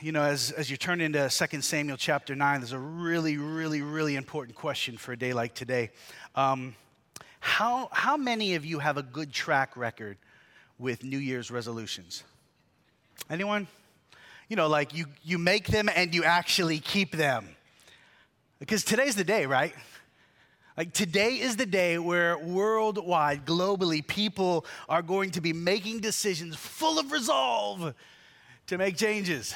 You know, as, as you turn into 2 Samuel chapter 9, there's a really, really, really important question for a day like today. Um, how, how many of you have a good track record with New Year's resolutions? Anyone? You know, like you, you make them and you actually keep them. Because today's the day, right? Like today is the day where worldwide, globally, people are going to be making decisions full of resolve to make changes.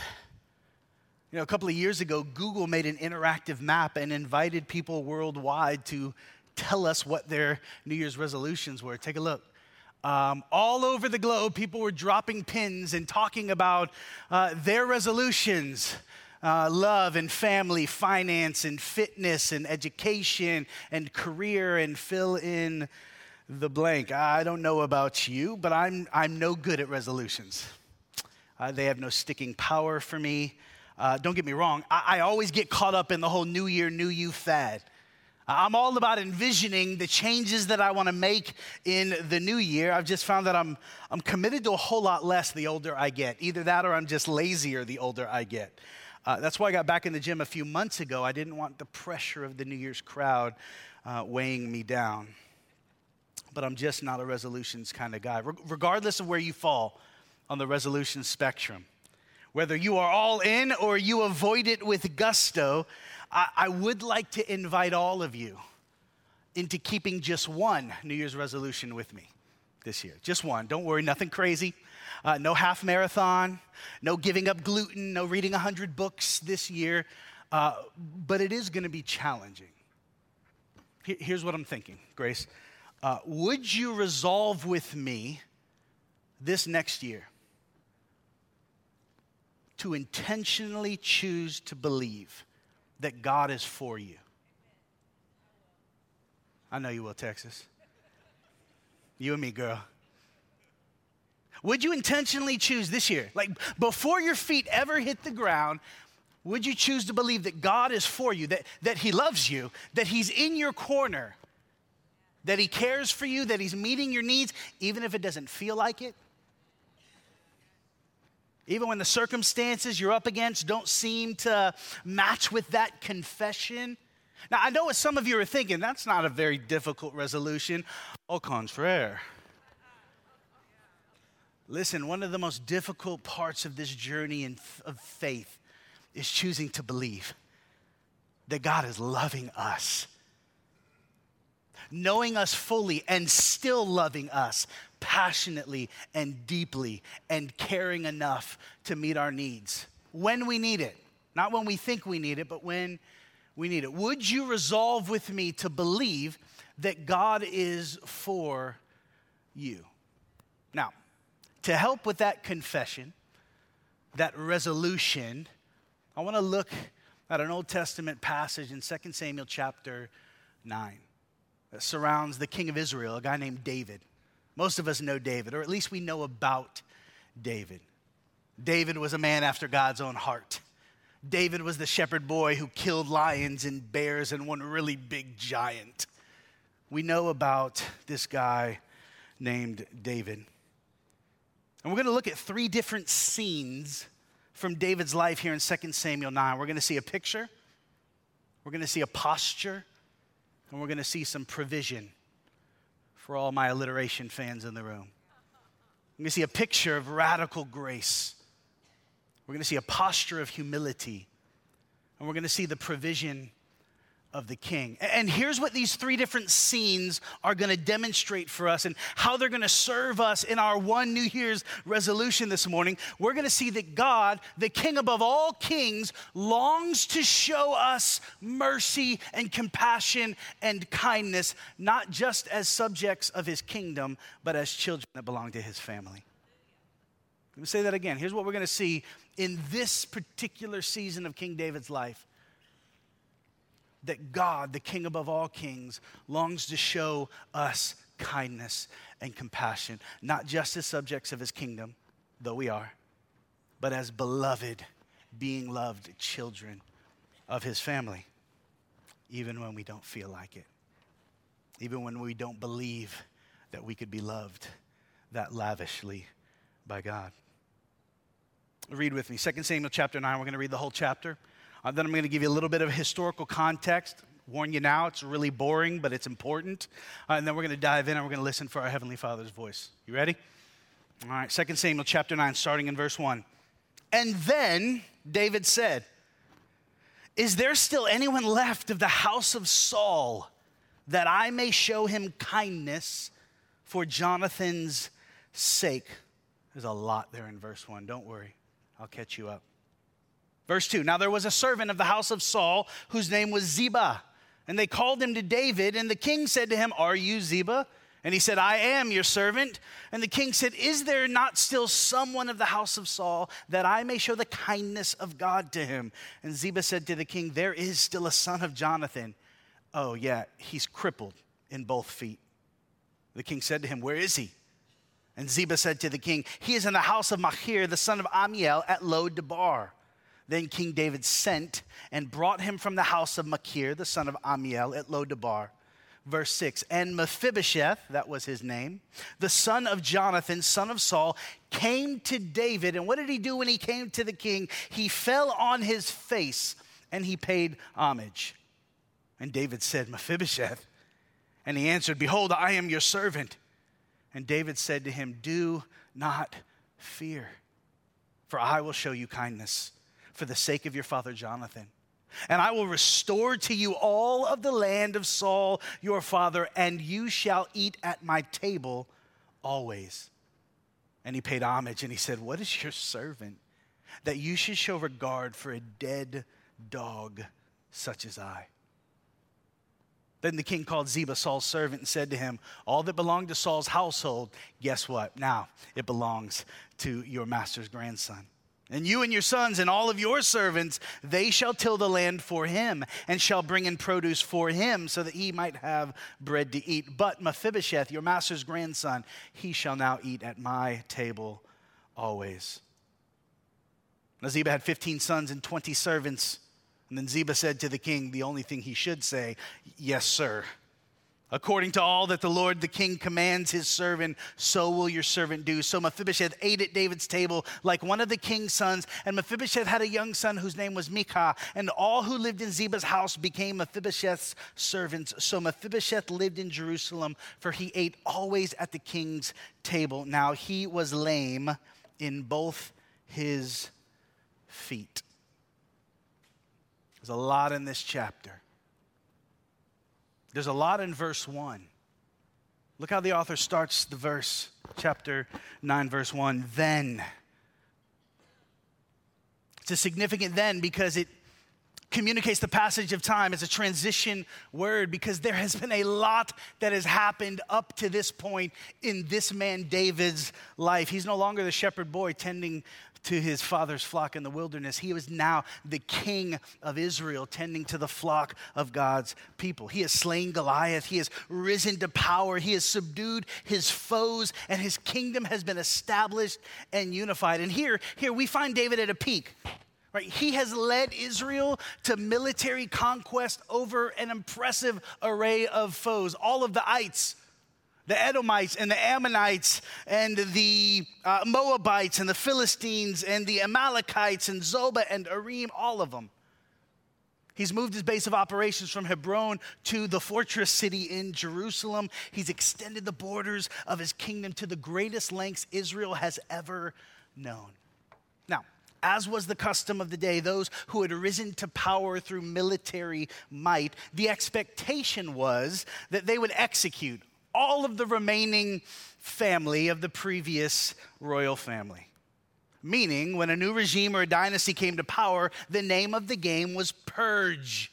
You know, a couple of years ago, Google made an interactive map and invited people worldwide to tell us what their New Year's resolutions were. Take a look. Um, all over the globe, people were dropping pins and talking about uh, their resolutions. Uh, love and family, finance and fitness and education and career and fill in the blank. I don't know about you, but I'm, I'm no good at resolutions. Uh, they have no sticking power for me. Uh, don't get me wrong, I, I, always get caught up in the whole New Year, New You fad. I'm all about envisioning the changes that I want to make in the new year. I've just found that I'm, I'm committed to a whole lot less the older I get. Either that or I'm just lazier the older I get. Uh, that's why I got back in the gym a few months ago. I didn't want the pressure of the New Year's crowd uh, weighing me down. But I'm just not a resolutions kind of guy. Re- regardless of where you fall, on the resolution spectrum. Whether you are all in or you avoid it with gusto, I, I would like to invite all of you into keeping just one New Year's resolution with me this year. Just one. Don't worry, nothing crazy. Uh, no half marathon, no giving up gluten, no reading 100 books this year. Uh, but it is going to be challenging. Here's what I'm thinking, Grace. Uh, would you resolve with me this next year to intentionally choose to believe that God is for you. I know you will, Texas. You and me, girl. Would you intentionally choose this year, like before your feet ever hit the ground, would you choose to believe that God is for you, that, that He loves you, that He's in your corner, that He cares for you, that He's meeting your needs, even if it doesn't feel like it? Even when the circumstances you're up against don't seem to match with that confession. Now, I know what some of you are thinking. That's not a very difficult resolution. Au contraire. Listen, one of the most difficult parts of this journey of faith is choosing to believe that God is loving us, knowing us fully, and still loving us passionately and deeply and caring enough to meet our needs when we need it. Not when we think we need it, but when we need it. Would you resolve with me to believe that God is for you? Now, to help with that confession, that resolution, I want to look at an Old Testament passage in 2 Samuel chapter 9 that surrounds the king of Israel, a guy named David. Most of us know David, or at least we know about David. David was a man after God's own heart. David was the shepherd boy who killed lions and bears and one really big giant. We know about this guy named David. And we're going to look at three different scenes from David's life here in 2 Samuel 9. We're going to see a picture, we're going to see a posture, and we're going to see some provision for all my alliteration fans in the room. We're going to see a picture of radical grace. We're going to see a posture of humility. And we're going to see the provision of the king. And here's what these three different scenes are going to demonstrate for us and how they're going to serve us in our one New Year's resolution this morning. We're going to see that God, the king above all kings, longs to show us mercy and compassion and kindness, not just as subjects of his kingdom, but as children that belong to his family. Let me say that again. Here's what we're going to see in this particular season of King David's life that God, the King above all kings, longs to show us kindness and compassion, not just as subjects of his kingdom, though we are, but as beloved, being loved children of his family, even when we don't feel like it, even when we don't believe that we could be loved that lavishly by God. Read with me 2 Samuel chapter 9. We're going to read the whole chapter. Uh, then I'm going to give you a little bit of historical context. Warn you now, it's really boring, but it's important. Uh, and then we're going to dive in and we're going to listen for our Heavenly Father's voice. You ready? All right, 2 Samuel chapter 9, starting in verse 1. And then David said, Is there still anyone left of the house of Saul that I may show him kindness for Jonathan's sake? There's a lot there in verse 1. Don't worry, I'll catch you up. Verse 2 Now there was a servant of the house of Saul whose name was Ziba. And they called him to David, and the king said to him, Are you Ziba? And he said, I am your servant. And the king said, Is there not still someone of the house of Saul that I may show the kindness of God to him? And Ziba said to the king, There is still a son of Jonathan. Oh, yeah, he's crippled in both feet. The king said to him, Where is he? And Ziba said to the king, He is in the house of Machir, the son of Amiel, at Lo Debar. Then King David sent and brought him from the house of Machir, the son of Amiel, at Lo Debar. Verse 6 And Mephibosheth, that was his name, the son of Jonathan, son of Saul, came to David. And what did he do when he came to the king? He fell on his face and he paid homage. And David said, Mephibosheth. And he answered, Behold, I am your servant. And David said to him, Do not fear, for I will show you kindness for the sake of your father Jonathan. And I will restore to you all of the land of Saul your father, and you shall eat at my table always. And he paid homage and he said, What is your servant that you should show regard for a dead dog such as I? Then the king called Ziba, Saul's servant, and said to him, All that belonged to Saul's household, guess what? Now it belongs to your master's grandson. And you and your sons and all of your servants, they shall till the land for him and shall bring in produce for him so that he might have bread to eat. But Mephibosheth, your master's grandson, he shall now eat at my table always. Now Ziba had 15 sons and 20 servants. And then Ziba said to the king the only thing he should say, Yes, sir. According to all that the Lord the king commands his servant, so will your servant do. So Mephibosheth ate at David's table like one of the king's sons. And Mephibosheth had a young son whose name was Micah. And all who lived in Ziba's house became Mephibosheth's servants. So Mephibosheth lived in Jerusalem, for he ate always at the king's table. Now he was lame in both his feet. There's a lot in this chapter. There's a lot in verse 1. Look how the author starts the verse, chapter 9, verse 1. Then. It's a significant then because it communicates the passage of time as a transition word because there has been a lot that has happened up to this point in this man David's life. He's no longer the shepherd boy tending to his father's flock in the wilderness. He was now the king of Israel, tending to the flock of God's people. He has slain Goliath. He has risen to power. He has subdued his foes, and his kingdom has been established and unified. And here, here we find David at a peak. Right? He has led Israel to military conquest over an impressive array of foes. All of the ites, the Edomites and the Ammonites and the uh, Moabites and the Philistines and the Amalekites and Zobah and Aram, all of them. He's moved his base of operations from Hebron to the fortress city in Jerusalem. He's extended the borders of his kingdom to the greatest lengths Israel has ever known. Now, as was the custom of the day, those who had risen to power through military might, the expectation was that they would execute all of the remaining family of the previous royal family. Meaning, when a new regime or a dynasty came to power, the name of the game was Purge.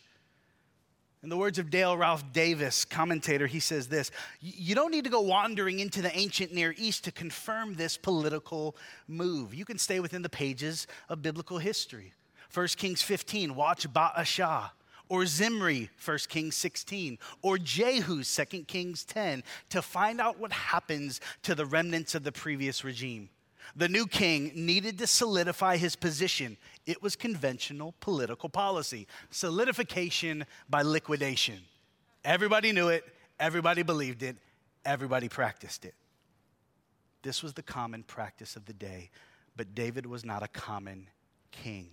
In the words of Dale Ralph Davis, commentator, he says this You don't need to go wandering into the ancient Near East to confirm this political move. You can stay within the pages of biblical history. 1 Kings 15, watch Baasha or Zimri, 1 Kings 16, or Jehu, 2 Kings 10, to find out what happens to the remnants of the previous regime. The new king needed to solidify his position. It was conventional political policy solidification by liquidation. Everybody knew it, everybody believed it, everybody practiced it. This was the common practice of the day, but David was not a common king.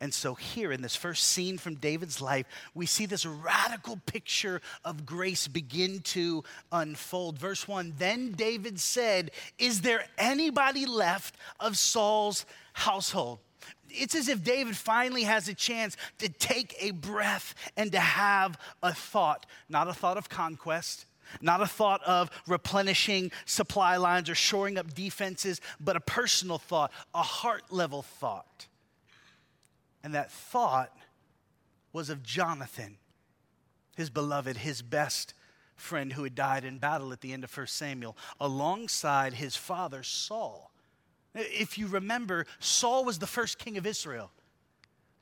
And so, here in this first scene from David's life, we see this radical picture of grace begin to unfold. Verse 1 Then David said, Is there anybody left of Saul's household? It's as if David finally has a chance to take a breath and to have a thought, not a thought of conquest, not a thought of replenishing supply lines or shoring up defenses, but a personal thought, a heart level thought. And that thought was of Jonathan, his beloved, his best friend who had died in battle at the end of 1 Samuel, alongside his father Saul. If you remember, Saul was the first king of Israel.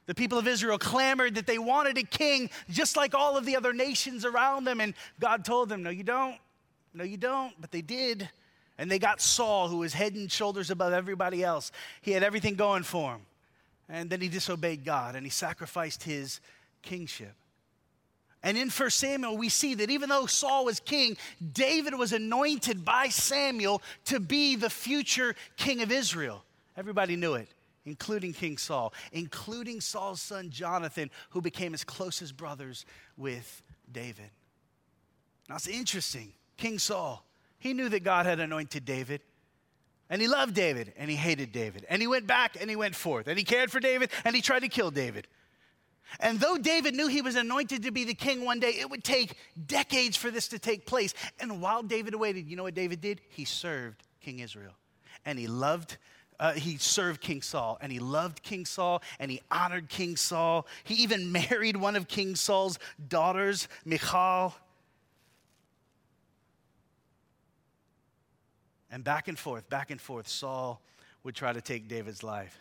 The people of Israel clamored that they wanted a king just like all of the other nations around them. And God told them, No, you don't. No, you don't. But they did. And they got Saul, who was head and shoulders above everybody else. He had everything going for him. And then he disobeyed God and he sacrificed his kingship. And in 1 Samuel, we see that even though Saul was king, David was anointed by Samuel to be the future king of Israel. Everybody knew it, including King Saul, including Saul's son Jonathan, who became his closest brothers with David. Now it's interesting. King Saul, he knew that God had anointed David. And he loved David and he hated David. And he went back and he went forth. And he cared for David and he tried to kill David. And though David knew he was anointed to be the king one day, it would take decades for this to take place. And while David waited, you know what David did? He served King Israel. And he loved, uh, he served King Saul. And he loved King Saul and he honored King Saul. He even married one of King Saul's daughters, Michal. And back and forth, back and forth, Saul would try to take David's life.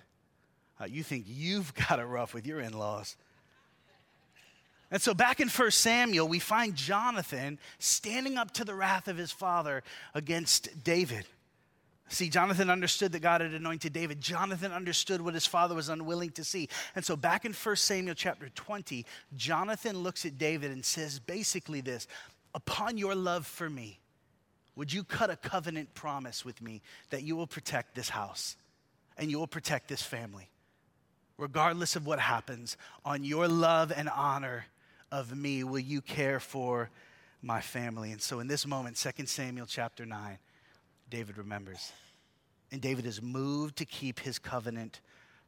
Uh, you think you've got it rough with your in laws. And so back in 1 Samuel, we find Jonathan standing up to the wrath of his father against David. See, Jonathan understood that God had anointed David. Jonathan understood what his father was unwilling to see. And so back in 1 Samuel chapter 20, Jonathan looks at David and says basically this Upon your love for me, would you cut a covenant promise with me that you will protect this house and you will protect this family? Regardless of what happens, on your love and honor of me, will you care for my family? And so in this moment, 2 Samuel chapter 9, David remembers. And David is moved to keep his covenant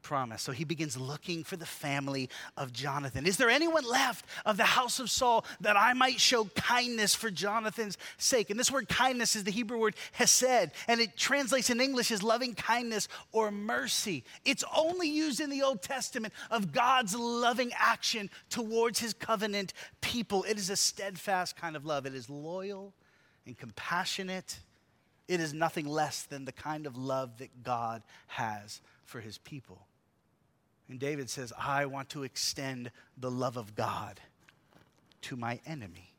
promise. So he begins looking for the family of Jonathan. Is there anyone left of the house of Saul that I might show kindness for Jonathan's sake? And this word kindness is the Hebrew word hesed, and it translates in English as loving kindness or mercy. It's only used in the Old Testament of God's loving action towards his covenant people. It is a steadfast kind of love, it is loyal and compassionate. It is nothing less than the kind of love that God has for his people. And David says, I want to extend the love of God to my enemy.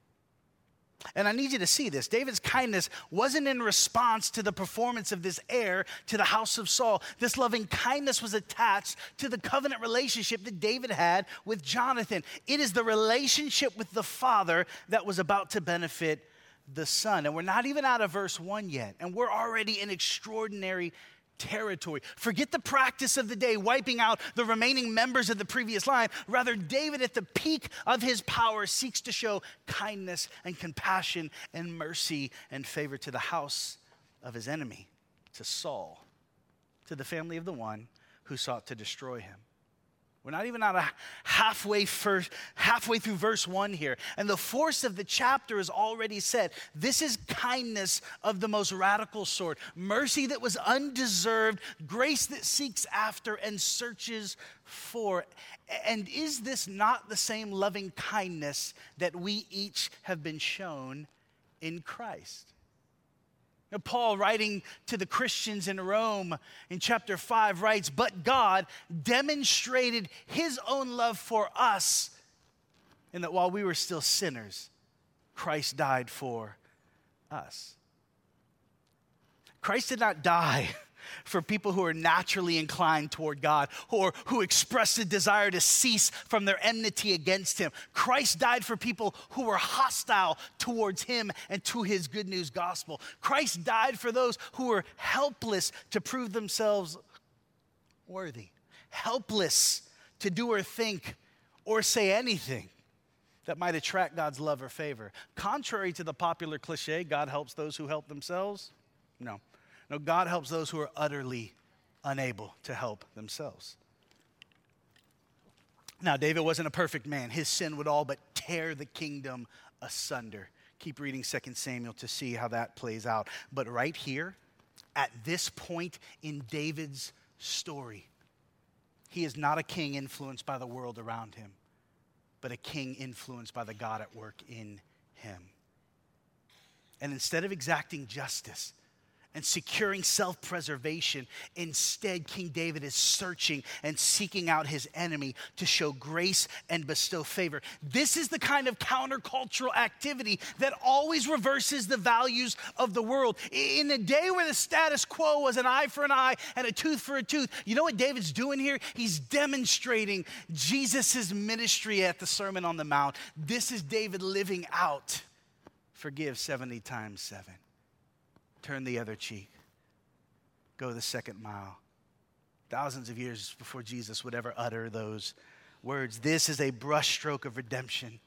And I need you to see this. David's kindness wasn't in response to the performance of this heir to the house of Saul. This loving kindness was attached to the covenant relationship that David had with Jonathan. It is the relationship with the father that was about to benefit the son. And we're not even out of verse one yet. And we're already in extraordinary territory. Forget the practice of the day, wiping out the remaining members of the previous line. Rather, David, at the peak of his power, seeks to show kindness and compassion and mercy and favor to the house of his enemy, to Saul, to the family of the one who sought to destroy him. We're not even out of halfway, first, halfway through verse one here. And the force of the chapter is already said. This is kindness of the most radical sort, mercy that was undeserved, grace that seeks after and searches for. And is this not the same loving kindness that we each have been shown in Christ? Paul, writing to the Christians in Rome in chapter 5, writes, But God demonstrated his own love for us in that while we were still sinners, Christ died for us. Christ did not die for people who are naturally inclined toward God or who express a desire to cease from their enmity against Him. Christ died for people who were hostile towards Him and to His good news gospel. Christ died for those who were helpless to prove themselves worthy, helpless to do or think or say anything that might attract God's love or favor. Contrary to the popular cliche, God helps those who help themselves. No. No, God helps those who are utterly unable to help themselves. Now, David wasn't a perfect man. His sin would all but tear the kingdom asunder. Keep reading 2 Samuel to see how that plays out. But right here, at this point in David's story, he is not a king influenced by the world around him, but a king influenced by the God at work in him. And instead of exacting justice, and securing self preservation. Instead, King David is searching and seeking out his enemy to show grace and bestow favor. This is the kind of countercultural activity that always reverses the values of the world. In a day where the status quo was an eye for an eye and a tooth for a tooth, you know what David's doing here? He's demonstrating Jesus' ministry at the Sermon on the Mount. This is David living out forgive 70 times 7 turn the other cheek, go the second mile. Thousands of years before Jesus would ever utter those words. This is a brushstroke of redemption,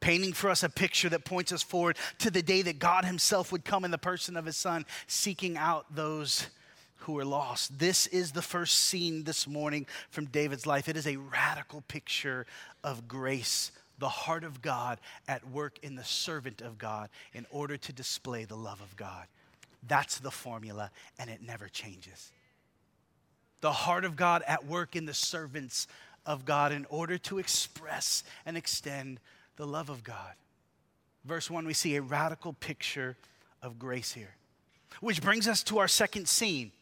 painting for us a picture that points us forward to the day that God Himself would come in the person of His Son, seeking out those who are lost. This is the first scene this morning from David's life. It is a radical picture of grace, the heart of God at work in the servant of God in order to display the love of God. That's the formula, and it never changes. The heart of God at work in the servants of God in order to express and extend the love of God. Verse 1, we see a radical picture of grace here, which brings us to our second scene.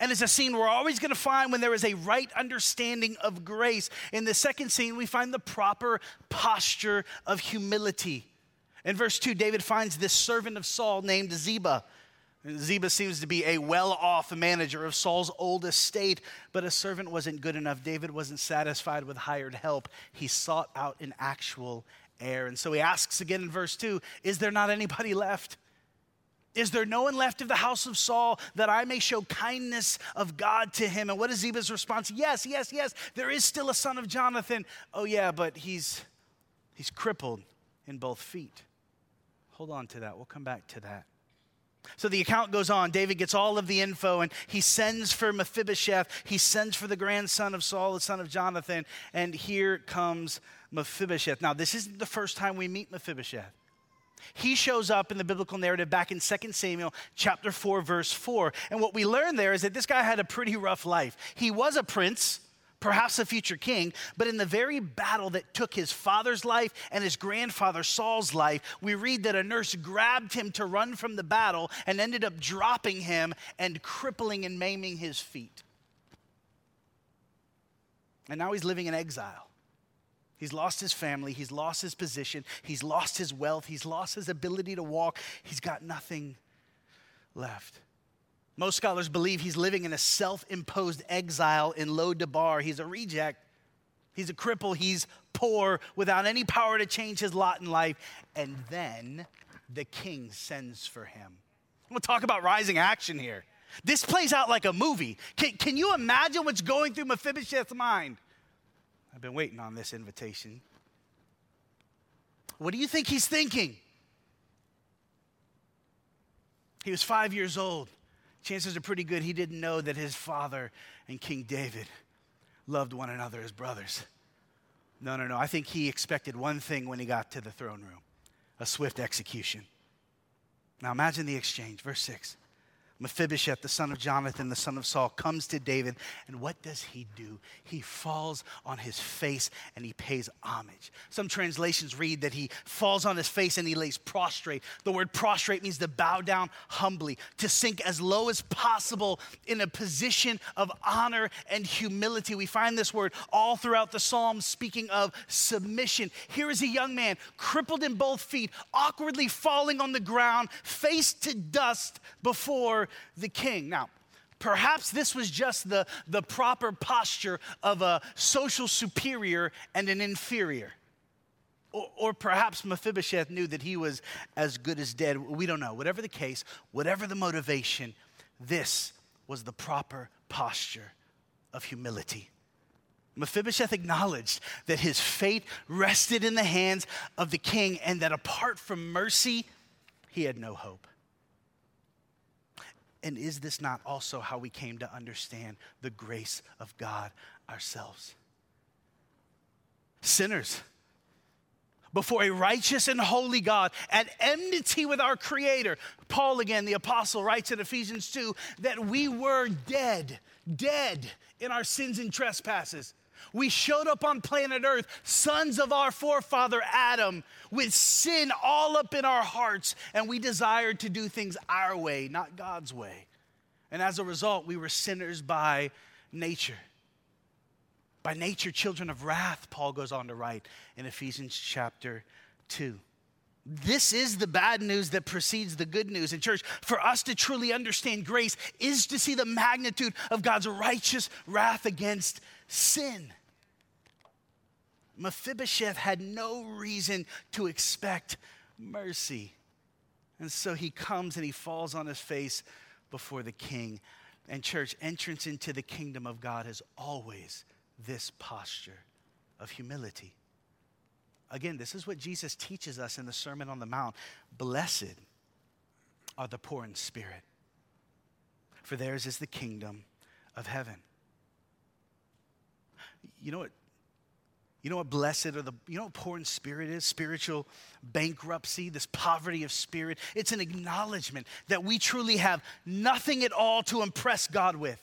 And it's a scene we're always going to find when there is a right understanding of grace. In the second scene, we find the proper posture of humility. In verse 2, David finds this servant of Saul named Ziba. Ziba seems to be a well off manager of Saul's old estate, but a servant wasn't good enough. David wasn't satisfied with hired help. He sought out an actual heir. And so he asks again in verse 2 Is there not anybody left? Is there no one left of the house of Saul that I may show kindness of God to him? And what is Ziba's response? Yes, yes, yes. There is still a son of Jonathan. Oh, yeah, but he's, he's crippled in both feet. Hold on to that. We'll come back to that. So the account goes on. David gets all of the info and he sends for Mephibosheth. He sends for the grandson of Saul, the son of Jonathan. And here comes Mephibosheth. Now, this isn't the first time we meet Mephibosheth. He shows up in the biblical narrative back in 2 Samuel chapter 4 verse 4. And what we learn there is that this guy had a pretty rough life. He was a prince, perhaps a future king, but in the very battle that took his father's life and his grandfather Saul's life, we read that a nurse grabbed him to run from the battle and ended up dropping him and crippling and maiming his feet. And now he's living in exile. He's lost his family, he's lost his position, he's lost his wealth, he's lost his ability to walk, he's got nothing left. Most scholars believe he's living in a self imposed exile in Lo-debar. He's a reject. He's a cripple. He's poor without any power to change his lot in life. And then the king sends for him. We'll talk about rising action here. This plays out like a movie. Can, can you imagine what's going through Mephibosheth's mind? I've been waiting on this invitation. What do you think he's thinking? He was five years old chances are pretty good he didn't know that his father and King David loved one another as brothers. No, no, no. I think he expected one thing when he got to the throne room a swift execution. Now imagine the exchange. Verse 6. Mephibosheth, the son of Jonathan, the son of Saul, comes to David, and what does he do? He falls on his face and he pays homage. Some translations read that he falls on his face and he lays prostrate. The word prostrate means to bow down humbly, to sink as low as possible in a position of honor and humility. We find this word all throughout the Psalms speaking of submission. Here is a young man, crippled in both feet, awkwardly falling on the ground, face to dust before the king. Now, Perhaps this was just the, the proper posture of a social superior and an inferior. Or, or, perhaps Mephibosheth knew that he was as good as dead. We don't know. Whatever the case, whatever the motivation, this was the proper posture of humility. Mephibosheth acknowledged that his fate rested in the hands of the king and that apart from mercy, he had no hope. And is this not also how we came to understand the grace of God ourselves? Sinners, before a righteous and holy God, at enmity with our Creator. Paul, again, the apostle, writes in Ephesians 2 that we were dead, dead in our sins and trespasses we showed up on planet Earth, sons of our forefather Adam, with sin all up in our hearts, and we desired to do things our way, not God's way. And as a result, we were sinners by nature. By nature, children of wrath, Paul goes on to write in Ephesians chapter 2. This is the bad news that precedes the good news. In church, for us to truly understand grace is to see the magnitude of God's righteous wrath against sin. Mephibosheth had no reason to expect mercy. And so he comes and he falls on his face before the king. And, church, entrance into the kingdom of God is always this posture of humility. Again, this is what Jesus teaches us in the Sermon on the Mount. Blessed are the poor in spirit, for theirs is the kingdom of heaven. You know what you know what blessed or the, you know what poor in spirit is? Spiritual bankruptcy, this poverty of spirit. It's an acknowledgement that we truly have nothing at all to impress God with,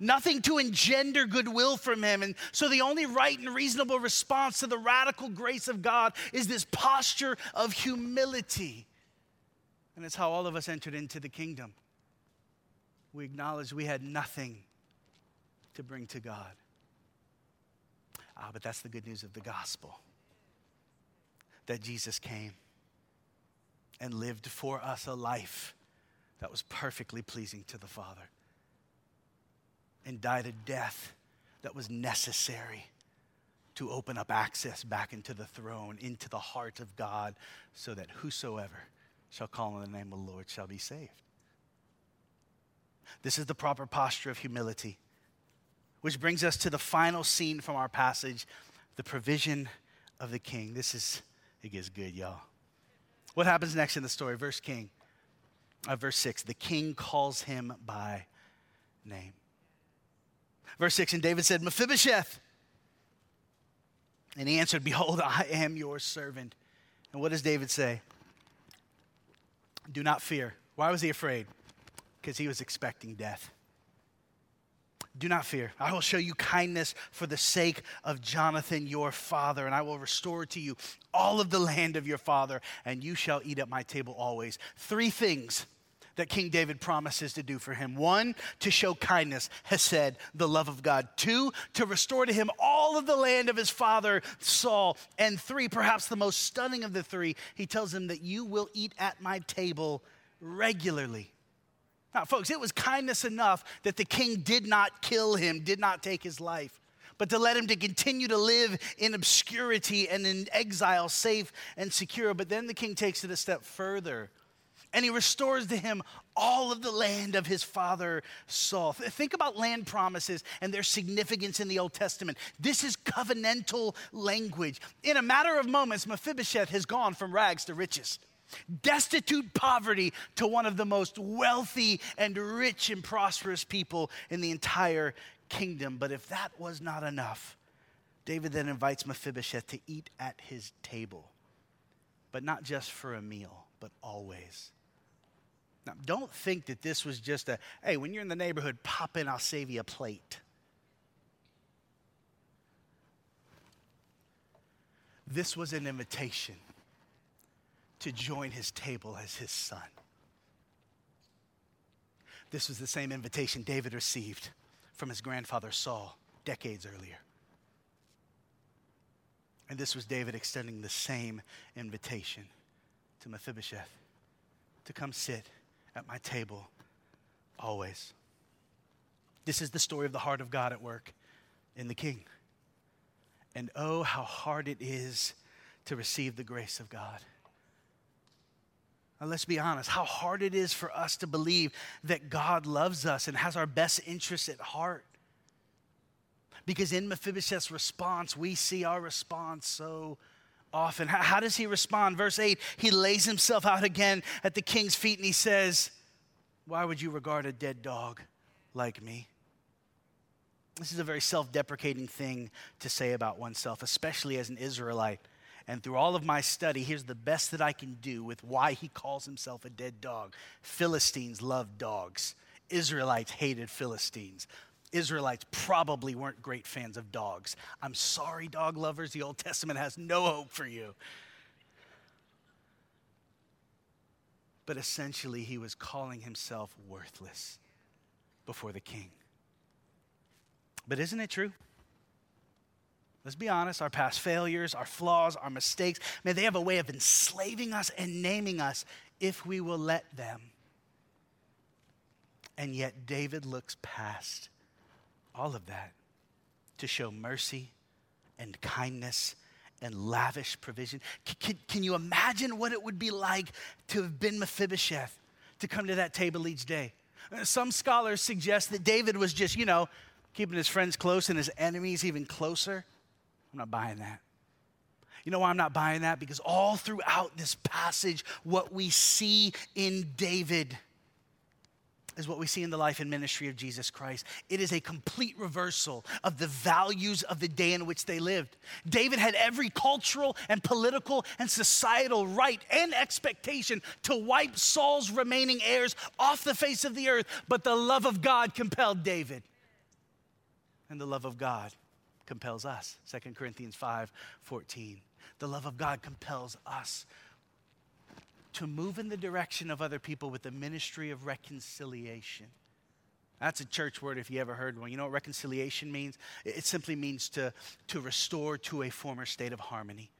nothing to engender goodwill from Him. And so the only right and reasonable response to the radical grace of God is this posture of humility. And it's how all of us entered into the kingdom. We acknowledged we had nothing to bring to God. Ah, but that's the good news of the gospel that Jesus came and lived for us a life that was perfectly pleasing to the Father and died a death that was necessary to open up access back into the throne, into the heart of God, so that whosoever shall call on the name of the Lord shall be saved. This is the proper posture of humility. Which brings us to the final scene from our passage the provision of the king. This is, it gets good, y'all. What happens next in the story? Verse King, uh, verse 6 the king calls him by name. Verse 6 And David said, Mephibosheth. And he answered, Behold, I am your servant. And what does David say? Do not fear. Why was he afraid? Because he was expecting death. Do not fear. I will show you kindness for the sake of Jonathan your father, and I will restore to you all of the land of your father, and you shall eat at my table always. Three things that King David promises to do for him. One, to show kindness, hesed, the love of God. Two, to restore to him all of the land of his father Saul. And three, perhaps the most stunning of the three, he tells him that you will eat at my table regularly. Now, folks, it was kindness enough that the king did not kill him, did not take his life, but to let him to continue to live in obscurity and in exile, safe and secure. But then the king takes it a step further and he restores to him all of the land of his father Saul. Think about land promises and their significance in the Old Testament. This is covenantal language. In a matter of moments, Mephibosheth has gone from rags to riches destitute poverty to one of the most wealthy and rich and prosperous people in the entire kingdom. But if that was not enough, David then invites Mephibosheth to eat at his table, but not just for a meal, but always. Now, don't think that this was just a, hey, when you're in the neighborhood, pop in, I'll save you a plate. This was an invitation to join his table as his son. This was the same invitation David received from his grandfather Saul decades earlier. And this was David extending the same invitation to Mephibosheth to come sit at my table always. This is the story of the heart of God at work in the king. And oh, how hard it is to receive the grace of God. Now, let's be honest, how hard it is for us to believe that God loves us and has our best interests at heart. Because in Mephibosheth's response, we see our response so often. How, how, does he respond? Verse 8 he lays himself out again at the king's feet and he says, Why would you regard a dead dog like me? This is a very self deprecating thing to say about oneself, especially as an Israelite. And through all of my study, here's the best that I can do with why he calls himself a dead dog. Philistines loved dogs, Israelites hated Philistines. Israelites probably weren't great fans of dogs. I'm sorry, dog lovers, the Old Testament has no hope for you. But essentially, he was calling himself worthless before the king. But isn't it true? Let's be honest, our past failures, our flaws, our mistakes, man, they have a way of enslaving us and naming us if we will let them. And yet, David looks past all of that to show mercy and kindness and lavish provision. Can, can, can, you imagine what it would be like to have been Mephibosheth to come to that table each day? Uh, some scholars suggest that David was just, you know, keeping his friends close and his enemies even closer. I'm not buying that. You know why I'm not buying that? Because all throughout this passage, what we see in David is what we see in the life and ministry of Jesus Christ. It is a complete reversal of the values of the day in which they lived. David had every cultural and political and societal right and expectation to wipe Saul's remaining heirs off the face of the earth, but the love of God compelled David. And the love of God compels us. 2 Corinthians 5 14. The love of God compels us to move in the direction of other people with the ministry of reconciliation. That's a church word if you ever heard one. You know what reconciliation means? It simply means to, to restore to a former state of harmony.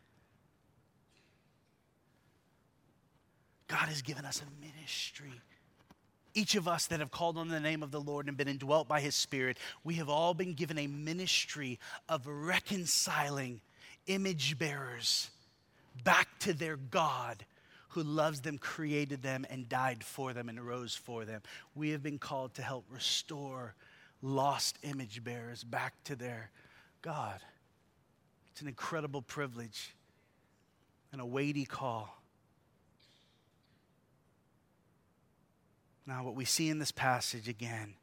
God has given us a ministry. Each of us that have called on the name of the Lord and been indwelt by his Spirit, we have all been given a ministry of reconciling image bearers back to their God who loves them, created them, and died for them and rose for them. We have been called to help restore lost image bearers back to their God. It's an incredible privilege and a weighty call. Now, what we see in this passage again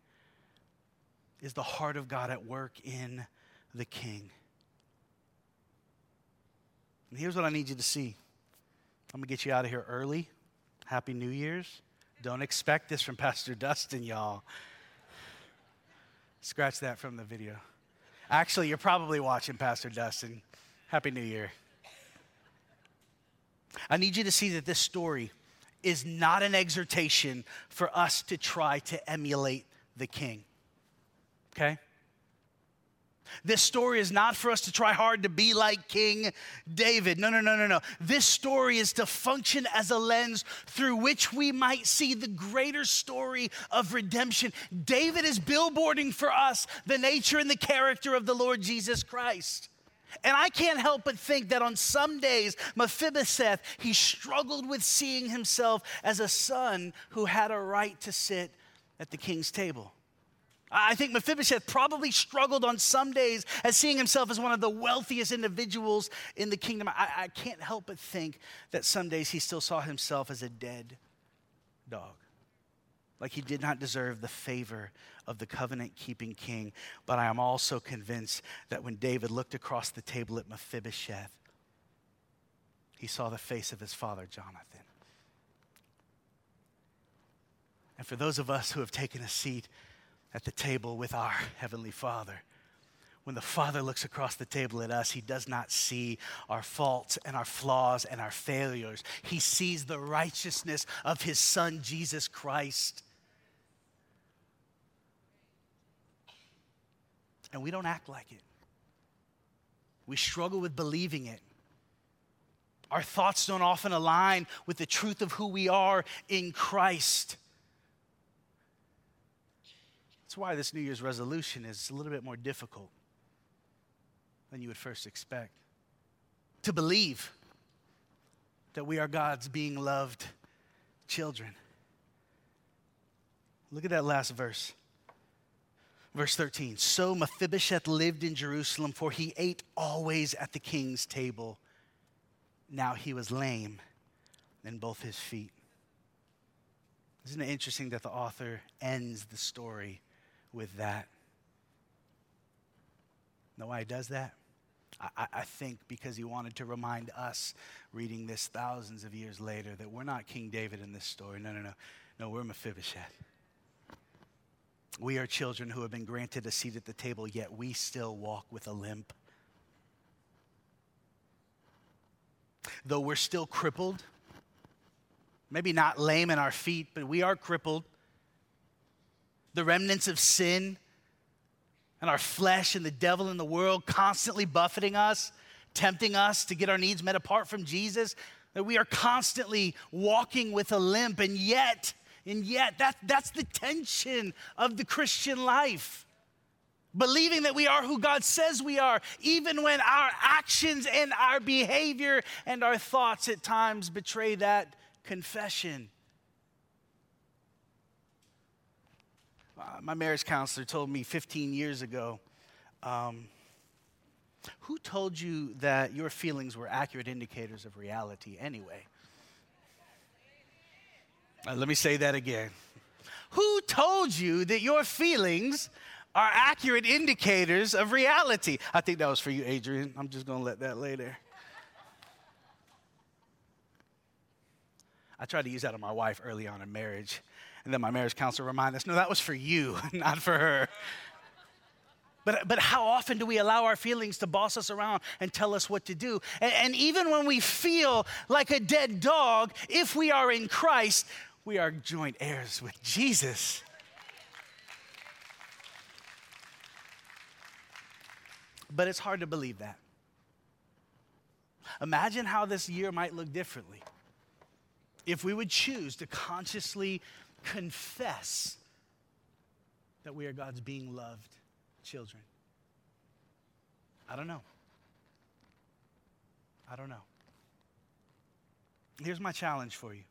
is the heart of God at work in the king. And here's what I need you to see. I'm going to get you out of here early. Happy New Year's. Don't expect this from Pastor Dustin, y'all. Scratch that from the video. Actually, you're probably watching Pastor Dustin. Happy New Year. I need you to see that this story is not an exhortation for us to try to emulate the king. Okay? This story is not for us to try hard to be like King David. No, no, no, no, no. This story is to function as a lens through which we might see the greater story of redemption. David is billboarding for us the nature and the character of the Lord Jesus Christ. And I can't help but think that on some days, Mephibosheth, he struggled with seeing himself as a son who had a right to sit at the king's table. I think Mephibosheth probably struggled on some days as seeing himself as one of the wealthiest individuals in the kingdom. I, I, can't help but think that some days he still saw himself as a dead dog. Like he did not deserve the favor of the covenant keeping king. But I am also convinced that when David looked across the table at Mephibosheth, he saw the face of his father, Jonathan. And for those of us who have taken a seat at the table with our Heavenly Father, when the Father looks across the table at us, He does not see our faults and our flaws and our failures. He sees the righteousness of His Son, Jesus Christ. And we don't act like it. We struggle with believing it. Our thoughts don't often align with the truth of who we are in Christ. That's why this New Year's resolution is a little bit more difficult than you would first expect. To believe that we are God's being loved children. Look at that last verse. Verse 13 So Mephibosheth lived in Jerusalem, for he ate always at the king's table. Now he was lame in both his feet. Isn't it interesting that the author ends the story with that? Know why he does that? I, I, think because he wanted to remind us, reading this thousands of years later, that we're not King David in this story. No, no, no. No, we're Mephibosheth. We are children who have been granted a seat at the table, yet we still walk with a limp. Though we're still crippled, maybe not lame in our feet, but we are crippled. The remnants of sin and our flesh and the devil and the world constantly buffeting us, tempting us to get our needs met apart from Jesus, that we are constantly walking with a limp, and yet, and yet, that, that's the tension of the Christian life. Believing that we are who God says we are, even when our actions and our behavior and our thoughts at times betray that confession. My marriage counselor told me 15 years ago um, who told you that your feelings were accurate indicators of reality anyway? Uh, let me say that again. Who told you that your feelings are accurate indicators of reality? I think that was for you, Adrian. I'm just going to let that lay there. I tried to use that on my wife early on in marriage. And then my marriage counselor reminded us no, that was for you, not for her. But, but how often do we allow our feelings to boss us around and tell us what to do? And, and even when we feel like a dead dog, if we are in Christ, we are joint heirs with Jesus. But it's hard to believe that. Imagine how this year might look differently if we would choose to consciously confess that we are God's being loved children? I don't know. I don't know. Here's my challenge for you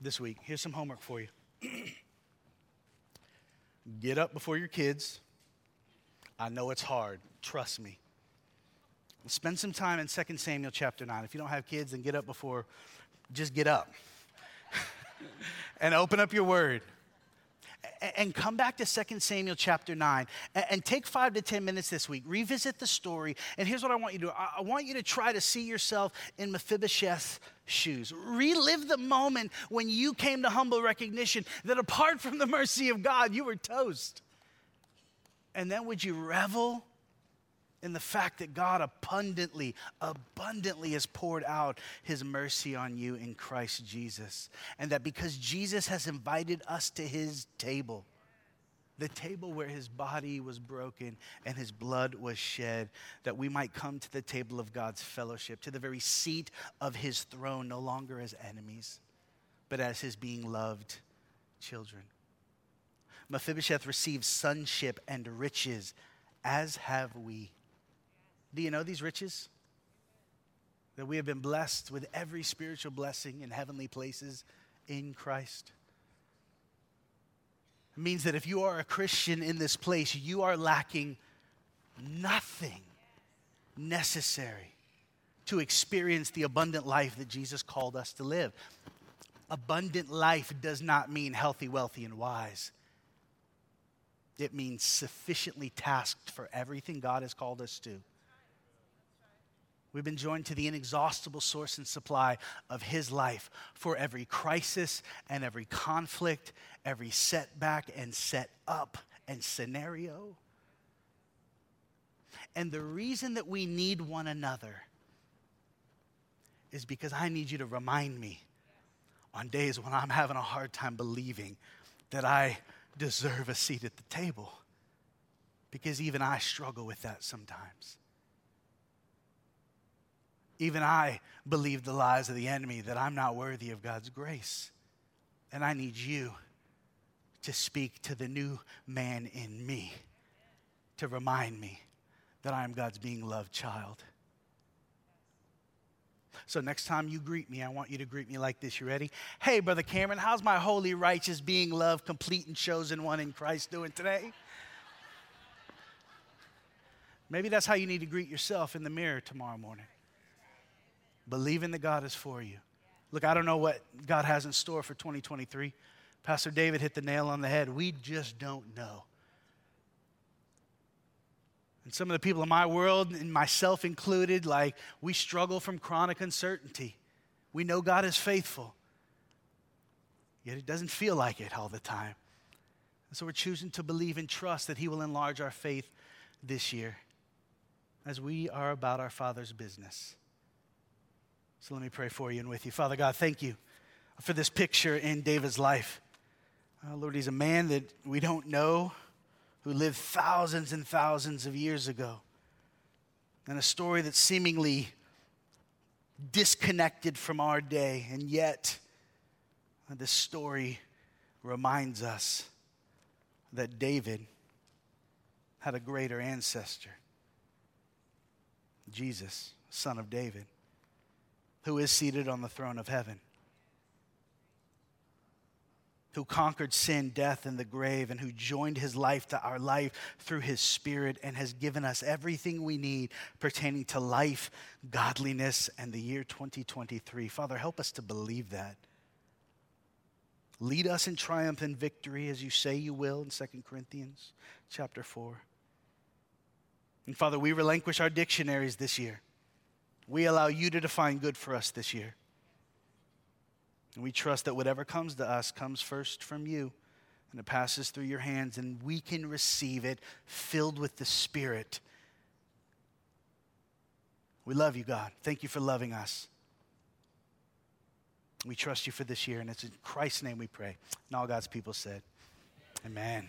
this week. Here's some homework for you. Get up before your kids. I know it's hard. Trust me. Spend some time in 2 Samuel chapter 9. If you don't have kids, then get up before, just get up and open up your word and come back to 2 Samuel chapter 9 and take five to 10 minutes this week. Revisit the story. And here's what I want you to do I want you to try to see yourself in Mephibosheth's shoes. Relive the moment when you came to humble recognition that apart from the mercy of God, you were toast. And then would you revel in the fact that God abundantly, abundantly has poured out his mercy on you in Christ Jesus. And that because Jesus has invited us to his table, the table where his body was broken and his blood was shed, that we might come to the table of God's fellowship, to the very seat of his throne, no longer as enemies, but as his being loved children. Mephibosheth received sonship and riches, as have we. Do you know these riches? That we have been blessed with every spiritual blessing in heavenly places in Christ. It means that if you are a Christian in this place, you are lacking nothing necessary to experience the abundant life that Jesus called us to live. Abundant life does not mean healthy, wealthy, and wise. It means sufficiently tasked for everything God has called us to We've been joined to the inexhaustible source and supply of His life for every crisis and every conflict, every setback and set up and scenario. And the reason that we need one another is because I need you to remind me on days when I'm having a hard time believing that I deserve a seat at the table. Because even I struggle with that sometimes. Even I believe the lies of the enemy that I'm not worthy of God's grace. And I need you to speak to the new man in me to remind me that I am God's being loved child. So next time you greet me, I want you to greet me like this. You ready? Hey, Brother Cameron, how's my holy, righteous, being loved, complete, and chosen one in Christ doing today? Maybe that's how you need to greet yourself in the mirror tomorrow morning believing that God is for you. Look, I don't know what God has in store for 2023. Pastor David hit the nail on the head. We just don't know. And some of the people in my world, and myself included, like we struggle from chronic uncertainty. We know God is faithful, yet it doesn't feel like it all the time. And so we're choosing to believe and trust that He will enlarge our faith this year as we are about our Father's business. So let me pray for you and with you. Father God, thank you for this picture in David's life. Uh, Lord, he's a man that we don't know who lived thousands and thousands of years ago. And a story that's seemingly disconnected from our day. And yet, uh, this story reminds us that David had a greater ancestor Jesus, son of David who is seated on the throne of heaven, who conquered sin, death, and the grave, and who joined his life to our life through his spirit and has given us everything we need pertaining to life, godliness, and the year 2023. Father, help us to believe that. Lead us in triumph and victory as you say you will in 2 Corinthians chapter 4. And Father, we relinquish our dictionaries this year we allow you to define good for us this year. And we trust that whatever comes to us comes first from you and it passes through your hands, and we can receive it filled with the Spirit. We love you, God. Thank you for loving us. We trust you for this year, and it's in Christ's name we pray. And all God's people said, Amen.